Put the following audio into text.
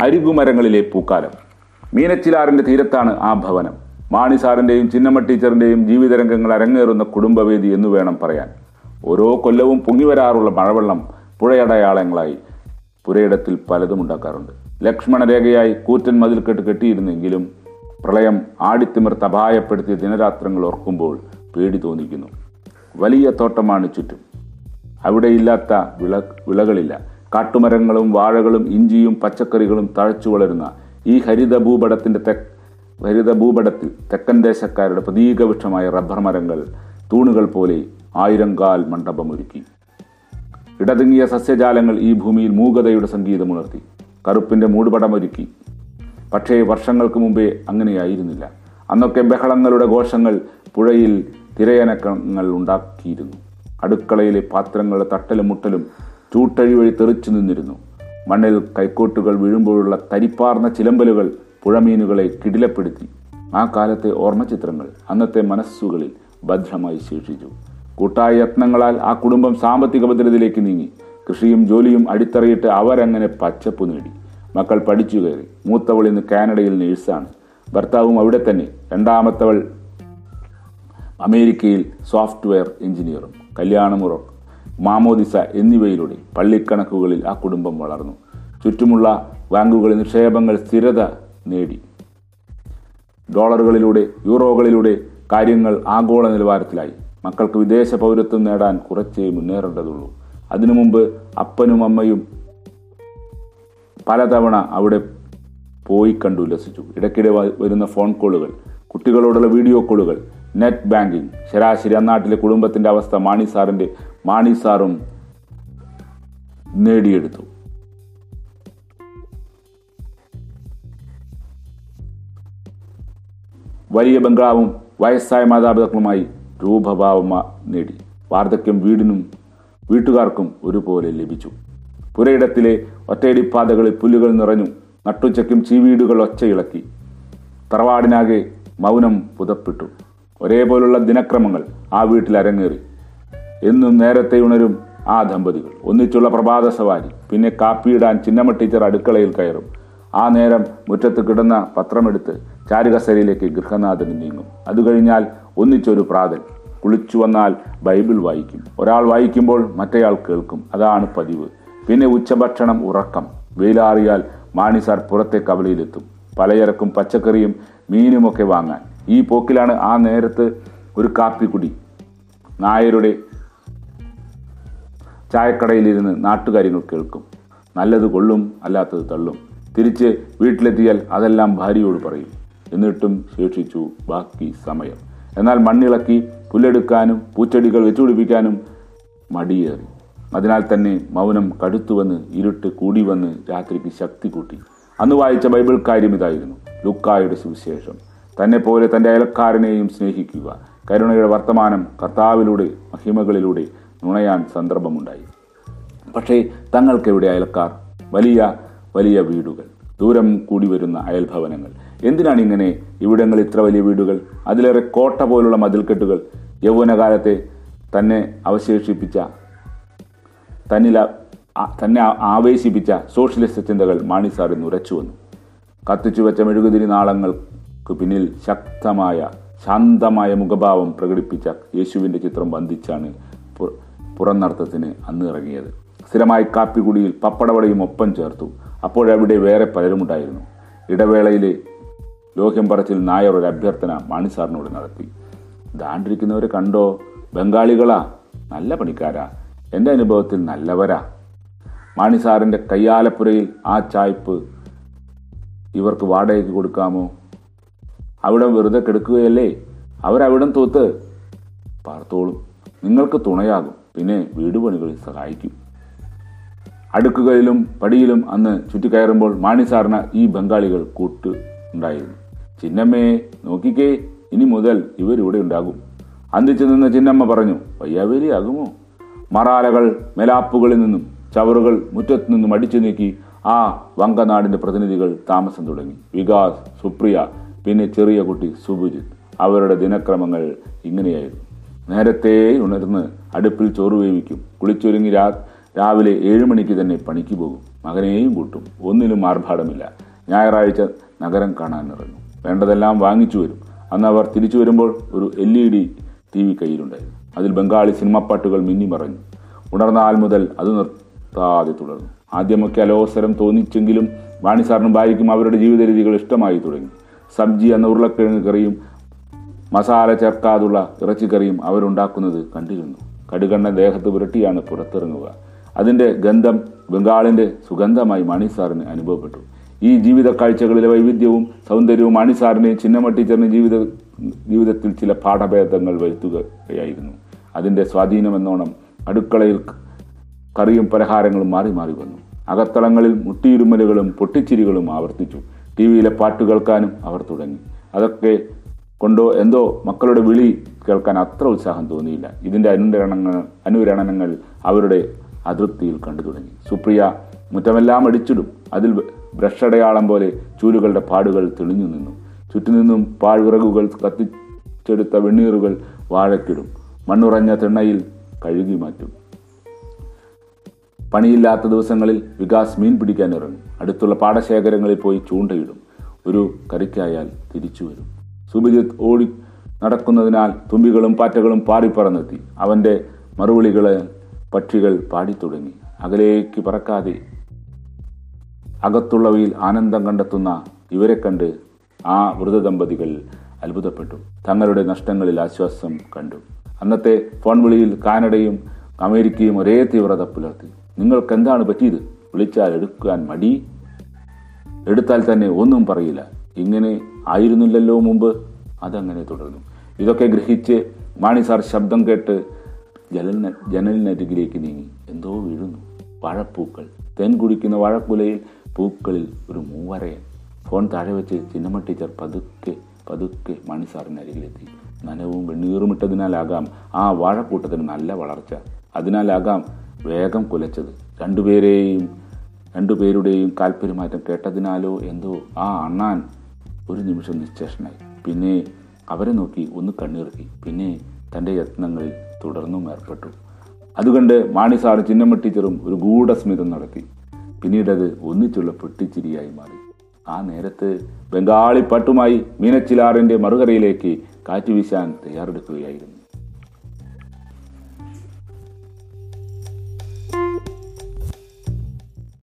അരികുമരങ്ങളിലെ പൂക്കാലം. മീനച്ചിലാറിന്റെ തീരത്താണ് ആ ഭവനം. മാണി സാറിന്റെയും ചിന്നമ്മ ടീച്ചറിന്റെയും ജീവിതരംഗങ്ങൾ അരങ്ങേറുന്ന കുടുംബവേദി എന്ന് വേണം പറയാൻ. ഓരോ കൊല്ലവും പൊങ്ങിവരാറുള്ള മഴവെള്ളം പുഴയടയാളങ്ങളായി പുരയിടത്തിൽ പലതും ഉണ്ടാക്കാറുണ്ട്. ലക്ഷ്മണരേഖയായി കൂറ്റൻ മതിൽക്കെട്ട് കെട്ടിയിരുന്നെങ്കിലും പ്രളയം ആടിത്തിമിർത്ത് അപായപ്പെടുത്തിയ ദിനരാത്രങ്ങൾ ഓർക്കുമ്പോൾ പേടി തോന്നിക്കുന്നു. വലിയ തോട്ടമാണ് ചുറ്റും. അവിടെയില്ലാത്ത വിള വിളകളില്ല. കാട്ടുമരങ്ങളും വാഴകളും ഇഞ്ചിയും പച്ചക്കറികളും തഴച്ചു വളരുന്ന ഈ ഹരിത ഭൂപടത്തിന്റെ തെക്ക് ഹരിത ഭൂപടത്തിൽ തെക്കൻ ദേശക്കാരുടെ പ്രതീകവൃക്ഷമായ റബ്ബർ മരങ്ങൾ തൂണുകൾ പോലെ ആയിരം ആയിരങ്കാൽ മണ്ഡപമൊരുക്കി ഇടതിങ്ങിയ സസ്യജാലങ്ങൾ ഈ ഭൂമിയിൽ മൂകതയുടെ സംഗീതമുണർത്തി കറുപ്പിന്റെ മൂടുപടമൊരുക്കി പക്ഷേ വർഷങ്ങൾക്ക് മുമ്പേ അങ്ങനെയായിരുന്നില്ല. അന്നൊക്കെ ബഹളങ്ങളുടെ ഘോഷങ്ങൾ പുഴയിൽ തിരയനക്കങ്ങൾ ഉണ്ടാക്കിയിരുന്നു. അടുക്കളയിലെ പാത്രങ്ങളുടെ തട്ടലും മുട്ടലും ചൂട്ടഴി വഴി തെറിച്ചു നിന്നിരുന്നു. മണ്ണിൽ കൈക്കോട്ടുകൾ വീഴുമ്പോഴുള്ള തരിപ്പാർന്ന ചിലമ്പലുകൾ പുഴമീനുകളെ കിടിലപ്പെടുത്തി. ആ കാലത്തെ ഓർമ്മചിത്രങ്ങൾ അന്നത്തെ മനസ്സുകളിൽ ഭദ്രമായി ശേഷിച്ചു. കൂട്ടായ യത്നങ്ങളാൽ ആ കുടുംബം സാമ്പത്തിക ഭദ്രതയിലേക്ക് നീങ്ങി. കൃഷിയും ജോലിയും അടിത്തറയിട്ട് അവരങ്ങനെ പച്ചപ്പ് നേടി. മക്കൾ പഠിച്ചു കയറി. മൂത്തവൾ ഇന്ന് കാനഡയിൽ നേഴ്സാണ്. ഭർത്താവും അവിടെ തന്നെ. രണ്ടാമത്തവൾ അമേരിക്കയിൽ സോഫ്റ്റ്വെയർ എഞ്ചിനീയറും. കല്യാണമുറ മാമോദിസ എന്നിവയിലൂടെ പള്ളിക്കണക്കുകളിൽ ആ കുടുംബം വളർന്നു. ചുറ്റുമുള്ള ബാങ്കുകളിൽ നിക്ഷേപങ്ങൾ സ്ഥിരത നേടി. ഡോളറുകളിലൂടെ യൂറോകളിലൂടെ കാര്യങ്ങൾ ആഗോള നിലവാരത്തിലായി. മക്കൾക്ക് വിദേശ പൗരത്വം നേടാൻ കുറച്ചേ മുന്നേറേണ്ടതുള്ളൂ. അതിനു മുമ്പ് അപ്പനും അമ്മയും പലതവണ അവിടെ പോയി കണ്ടു ഉല്ലസിച്ചു ഇടയ്ക്കിടെ വരുന്ന ഫോൺ കോളുകൾ കുട്ടികളോടുള്ള വീഡിയോ കോളുകൾ നെറ്റ് ബാങ്കിംഗ് ശരാശരി അന്നാട്ടിലെ കുടുംബത്തിന്റെ അവസ്ഥ മാണി സാറിന്റെ മാണി സാറും നേടിയെടുത്തു. വലിയ ബംഗ്ലാവും വയസ്സായ മാതാപിതാക്കളുമായി രൂപഭാവമ്മ നേടി. വാർദ്ധക്യം വീടിനും വീട്ടുകാർക്കും ഒരുപോലെ ലഭിച്ചു. പുരയിടത്തിലെ ഒറ്റയടിപ്പാതകളിൽ പുല്ലുകൾ നിറഞ്ഞു നട്ടുച്ചയ്ക്കും ചീവീടുകൾ ഒച്ചയിളക്കി തറവാടിനാകെ മൗനം പുതപ്പിട്ടു. ഒരേപോലുള്ള ദിനക്രമങ്ങൾ ആ വീട്ടിൽ അരങ്ങേറി. എന്നും നേരത്തെ ഉണരും ആ ദമ്പതികൾ. ഒന്നിച്ചുള്ള പ്രഭാത സവാരി പിന്നെ കാപ്പിയിടാൻ ചിന്നമ്മ ടീച്ചർ അടുക്കളയിൽ കയറും. ആ നേരം മുറ്റത്ത് കിടന്ന പത്രമെടുത്ത് ചാരുകസരയിലേക്ക് ഗൃഹനാഥന് നീങ്ങും. അത് കഴിഞ്ഞാൽ ഒന്നിച്ചൊരു പ്രാതൽ. കുളിച്ചു വന്നാൽ ബൈബിൾ വായിക്കും. ഒരാൾ വായിക്കുമ്പോൾ മറ്റേയാൾ കേൾക്കും. അതാണ് പതിവ്. പിന്നെ ഉച്ചഭക്ഷണം ഉറക്കം. വെയിലാറിയാൽ മാണിസാർ പുറത്തെ കവലയിലെത്തും. പലചരക്കും പച്ചക്കറിയും മീനുമൊക്കെ വാങ്ങാൻ. ഈ പോക്കിലാണ് ആ നേരത്ത് ഒരു കാപ്പിക്കുടി. നായരുടെ ചായക്കടയിലിരുന്ന് നാട്ടുകാര്യങ്ങൾ കേൾക്കും. നല്ലത് കൊള്ളും അല്ലാത്തത് തള്ളും. തിരിച്ച് വീട്ടിലെത്തിയാൽ അതെല്ലാം ഭാര്യയോട് പറയും. എന്നിട്ടും ശേഷിച്ചു ബാക്കി സമയം. എന്നാൽ മണ്ണിളക്കി പുല്ലെടുക്കാനും പൂച്ചെടികൾ വെച്ചുപിടിപ്പിക്കാനും മടിയേറി. അതിനാൽ തന്നെ മൗനം കടുത്തുവന്ന് ഇരുട്ട് കൂടി വന്ന് രാത്രിക്ക് ശക്തി കൂട്ടി. അന്ന് വായിച്ച ബൈബിൾ കാര്യം ഇതായിരുന്നു. ലുക്കായുടെ സുവിശേഷം. തന്നെ പോലെ തന്റെ അയൽക്കാരനെയും സ്നേഹിക്കുക. കരുണയുടെ വർത്തമാനം കർത്താവിലൂടെ മഹിമകളിലൂടെ നുണയാൻ സന്ദർഭമുണ്ടായി. പക്ഷേ തങ്ങൾക്കെവിടെ അയൽക്കാർ? വലിയ വലിയ വീടുകൾ. ദൂരം കൂടി വരുന്ന അയൽഭവനങ്ങൾ. എന്തിനാണ് ഇങ്ങനെ ഇവിടങ്ങൾ ഇത്ര വലിയ വീടുകൾ? അതിലേറെ കോട്ട പോലുള്ള മതിൽക്കെട്ടുകൾ യൗവനകാലത്തെ തന്നെ അവശേഷിപ്പിച്ച ആ- തന്നെ ആവേശിപ്പിച്ച സോഷ്യലിസ്റ്റ് ചിന്തകൾ ഇന്ന് ഉരച്ചു വന്നു. കത്തിച്ചു വെച്ച മെഴുകുതിരി നാളങ്ങൾക്ക് പിന്നിൽ ശക്തമായ ശാന്തമായ മുഖഭാവം പ്രകടിപ്പിച്ച യേശുവിന്റെ ചിത്രം ബന്ധിച്ചാണ് പു- നടത്തത്തിന് അന്ന് ഇറങ്ങിയത്. സ്ഥിരമായി കാപ്പിക്കുടിയിൽ പപ്പടവടയും ഒപ്പം ചേർത്തു. അപ്പോഴവിടെ വേറെ പലരുമുണ്ടായിരുന്നു. ഇടവേളയിൽ ലോഹ്യം പറച്ചിൽ നായർ ഒരു അഭ്യർത്ഥന മാണിസാറിനോട് നടത്തി. ദാണ്ടിരിക്കുന്നവരെ കണ്ടോ? ബംഗാളികളാ. നല്ല പണിക്കാരാ. എന്റെ അനുഭവത്തിൽ നല്ലവരാ. മാണിസാറിന്റെ കയ്യാലപ്പുരയിൽ ആ ചായ്പ് ഇവർക്ക് വാടകയ്ക്ക് കൊടുക്കാമോ? അവിടെ വെറുതെ കെടുക്കുകയല്ലേ? അവരവിടം തൂത്ത്. പാർത്തോളും. നിങ്ങൾക്ക് തുണയാകും. പിന്നെ വീട് പണികളിൽ സഹായിക്കും. അടുക്കുകളിലും പടിയിലും അന്ന് ചുറ്റിക്കയറുമ്പോൾ മാണിസാറിന് ഈ ബംഗാളികൾ കൂട്ട് ഉണ്ടായിരുന്നു. ചിന്നമ്മയെ നോക്കിക്കേ ഇനി മുതൽ ഇവരിവിടെ ഉണ്ടാകും. അന്തിച്ചു നിന്ന ചിന്നമ്മ പറഞ്ഞു വയ്യാവേലി ആകുമോ മറാലകൾ മെലാപ്പുകളിൽ നിന്നും ചവറുകൾ മുറ്റത്തു നിന്നും അടിച്ചു നീക്കി ആ വങ്കനാടിന്റെ പ്രതിനിധികൾ താമസം തുടങ്ങി. വികാസ് സുപ്രിയ പിന്നെ ചെറിയ കുട്ടി സുബുജിത്ത്. അവരുടെ ദിനക്രമങ്ങൾ ഇങ്ങനെയായിരുന്നു. നേരത്തെ ഉണർന്ന് അടുപ്പിൽ ചോറ് വേവിക്കും. കുളിച്ചൊരുങ്ങി രാ രാവിലെ ഏഴ് മണിക്ക് തന്നെ പണിക്ക് പോകും. മകനെയും കൂട്ടും. ഒന്നിലും ആർഭാടമില്ല. ഞായറാഴ്ച നഗരം കാണാൻ ഇറങ്ങും വേണ്ടതെല്ലാം വാങ്ങിച്ചു വരും. അന്ന് അവർ തിരിച്ചു വരുമ്പോൾ ഒരു L E D T V കയ്യിലുണ്ടായിരുന്നു. അതിൽ ബംഗാളി സിനിമാപ്പാട്ടുകൾ പാട്ടുകൾ മിന്നിമറഞ്ഞു ഉണർന്നാൽ മുതൽ അത് നിർത്താതെ തുടർന്നു. ആദ്യമൊക്കെ അലോസരം തോന്നിച്ചെങ്കിലും വാണിസാറിനും ഭാര്യയ്ക്കും അവരുടെ ജീവിത രീതികൾ ഇഷ്ടമായി തുടങ്ങി. സബ്ജി എന്ന ഉരുളക്കിഴങ്ങ് കറിയും മസാല ചേർക്കാതുള്ള ഇറച്ചിക്കറിയും അവരുണ്ടാക്കുന്നത് കണ്ടിരുന്നു. കടുകണ്ണ ദേഹത്ത് പുരട്ടിയാണ് പുറത്തിറങ്ങുക. അതിന്റെ ഗന്ധം ബംഗാളിന്റെ സുഗന്ധമായി മണിസാറിന് അനുഭവപ്പെട്ടു. ഈ ജീവിത കാഴ്ചകളിലെ വൈവിധ്യവും സൗന്ദര്യവും മാണി സാറിനെ ചിന്നമ്മ ടീച്ചറിന് ജീവിത ജീവിതത്തിൽ ചില പാഠഭേദങ്ങൾ വരുത്തുകയായിരുന്നു. അതിന്റെ സ്വാധീനമെന്നോണം അടുക്കളയിൽ കറിയും പലഹാരങ്ങളും മാറി മാറി വന്നു. അകത്തളങ്ങളിൽ മുട്ടിയിരുമലുകളും പൊട്ടിച്ചിരികളും ആവർത്തിച്ചു. ടി വിയിലെ പാട്ട് കേൾക്കാനും അവർ തുടങ്ങി. അതൊക്കെ കൊണ്ടോ എന്തോ മക്കളുടെ വിളി കേൾക്കാൻ അത്ര ഉത്സാഹം തോന്നിയില്ല. ഇതിന്റെ അനുരണങ്ങൾ അനുരണനങ്ങൾ അവരുടെ അതൃപ്തിയിൽ കണ്ടു തുടങ്ങി. സുപ്രിയ മുറ്റമെല്ലാം അടിച്ചിടും. അതിൽ ബ്രഷടയാളം പോലെ ചൂലുകളുടെ പാടുകൾ തെളിഞ്ഞു നിന്നു. ചുറ്റുനിന്നും പാഴ്വിറകുകൾ കത്തിച്ചെടുത്ത വെണ്ണീറുകൾ വാഴക്കിടും മണ്ണുറഞ്ഞ തിണ്ണയിൽ കഴുകി മാറ്റും. പണിയില്ലാത്ത ദിവസങ്ങളിൽ വികാസ് മീൻ പിടിക്കാൻ ഇറങ്ങും. അടുത്തുള്ള പാടശേഖരങ്ങളിൽ പോയി ചൂണ്ടയിടും. ഒരു കറിക്കായാൽ തിരിച്ചു വരും. സുബിജിത്ത് ഓടി നടക്കുന്നതിനാൽ തുമ്പികളും പാറ്റകളും പാറിപ്പറന്നെത്തി അവന്റെ മറുവിളികളെ പക്ഷികൾ പാടിത്തുടങ്ങി. അകലേക്ക് പറക്കാതെ അകത്തുള്ളവയിൽ ആനന്ദം കണ്ടെത്തുന്ന ഇവരെ കണ്ട് ആ വൃതദമ്പതികൾ അത്ഭുതപ്പെട്ടു. തങ്ങളുടെ നഷ്ടങ്ങളിൽ ആശ്വാസം കണ്ടു. അന്നത്തെ ഫോൺ വിളിയിൽ കാനഡയും അമേരിക്കയും ഒരേ തീവ്രത പുലർത്തി. നിങ്ങൾക്ക് എന്താണ് പറ്റിയത്? വിളിച്ചാൽ എടുക്കാൻ മടി? എടുത്താൽ തന്നെ ഒന്നും പറയില്ല. ഇങ്ങനെ ആയിരുന്നില്ലല്ലോ മുമ്പ്? അതങ്ങനെ തുടർന്നു. ഇതൊക്കെ ഗ്രഹിച്ച് മാണി സാർ ശബ്ദം കേട്ട് ജലന ജനലിനരികിലേക്ക് നീങ്ങി. എന്തോ വീഴുന്നു. വാഴപ്പൂക്കൾ. തേൻ കുടിക്കുന്ന വാഴക്കുലയിൽ പൂക്കളിൽ ഒരു മൂവരയൻ. ഫോൺ താഴെ വെച്ച് ചിന്നമ്മ ടീച്ചർ പതുക്കെ പതുക്കെ മാണി സാറിന്റെ അരികിലെത്തി. നനവും വെണ്ണീറുമിട്ടതിനാലാകാം ആ വാഴക്കൂട്ടത്തിന് നല്ല വളർച്ച. അതിനാലാകാം വേഗം കുലച്ചത്. രണ്ടുപേരെയും രണ്ടുപേരുടെയും കാൽപ്പെരുമാറ്റം കേട്ടതിനാലോ എന്തോ ആ അണ്ണാൻ ഒരു നിമിഷം നിശ്ചേഷനായി. പിന്നെ അവരെ നോക്കി ഒന്ന് കണ്ണീർത്തി പിന്നെ തന്റെ യത്നങ്ങളിൽ തുടർന്നും ഏർപ്പെട്ടു. അതുകൊണ്ട് മാണിസാർ ചിന്നമ്മ ടീച്ചറും ഒരു ഗൂഢസ്മിതം നടത്തി. പിന്നീടത് ഒന്നിച്ചുള്ള പെട്ടിച്ചിരിയായി മാറി. ആ നേരത്ത് ബംഗാളി പട്ടുമായി മീനച്ചിലാറിന്റെ മറുകരയിലേക്ക് കാറ്റ് വീശാൻ തയ്യാറെടുക്കുകയായിരുന്നു.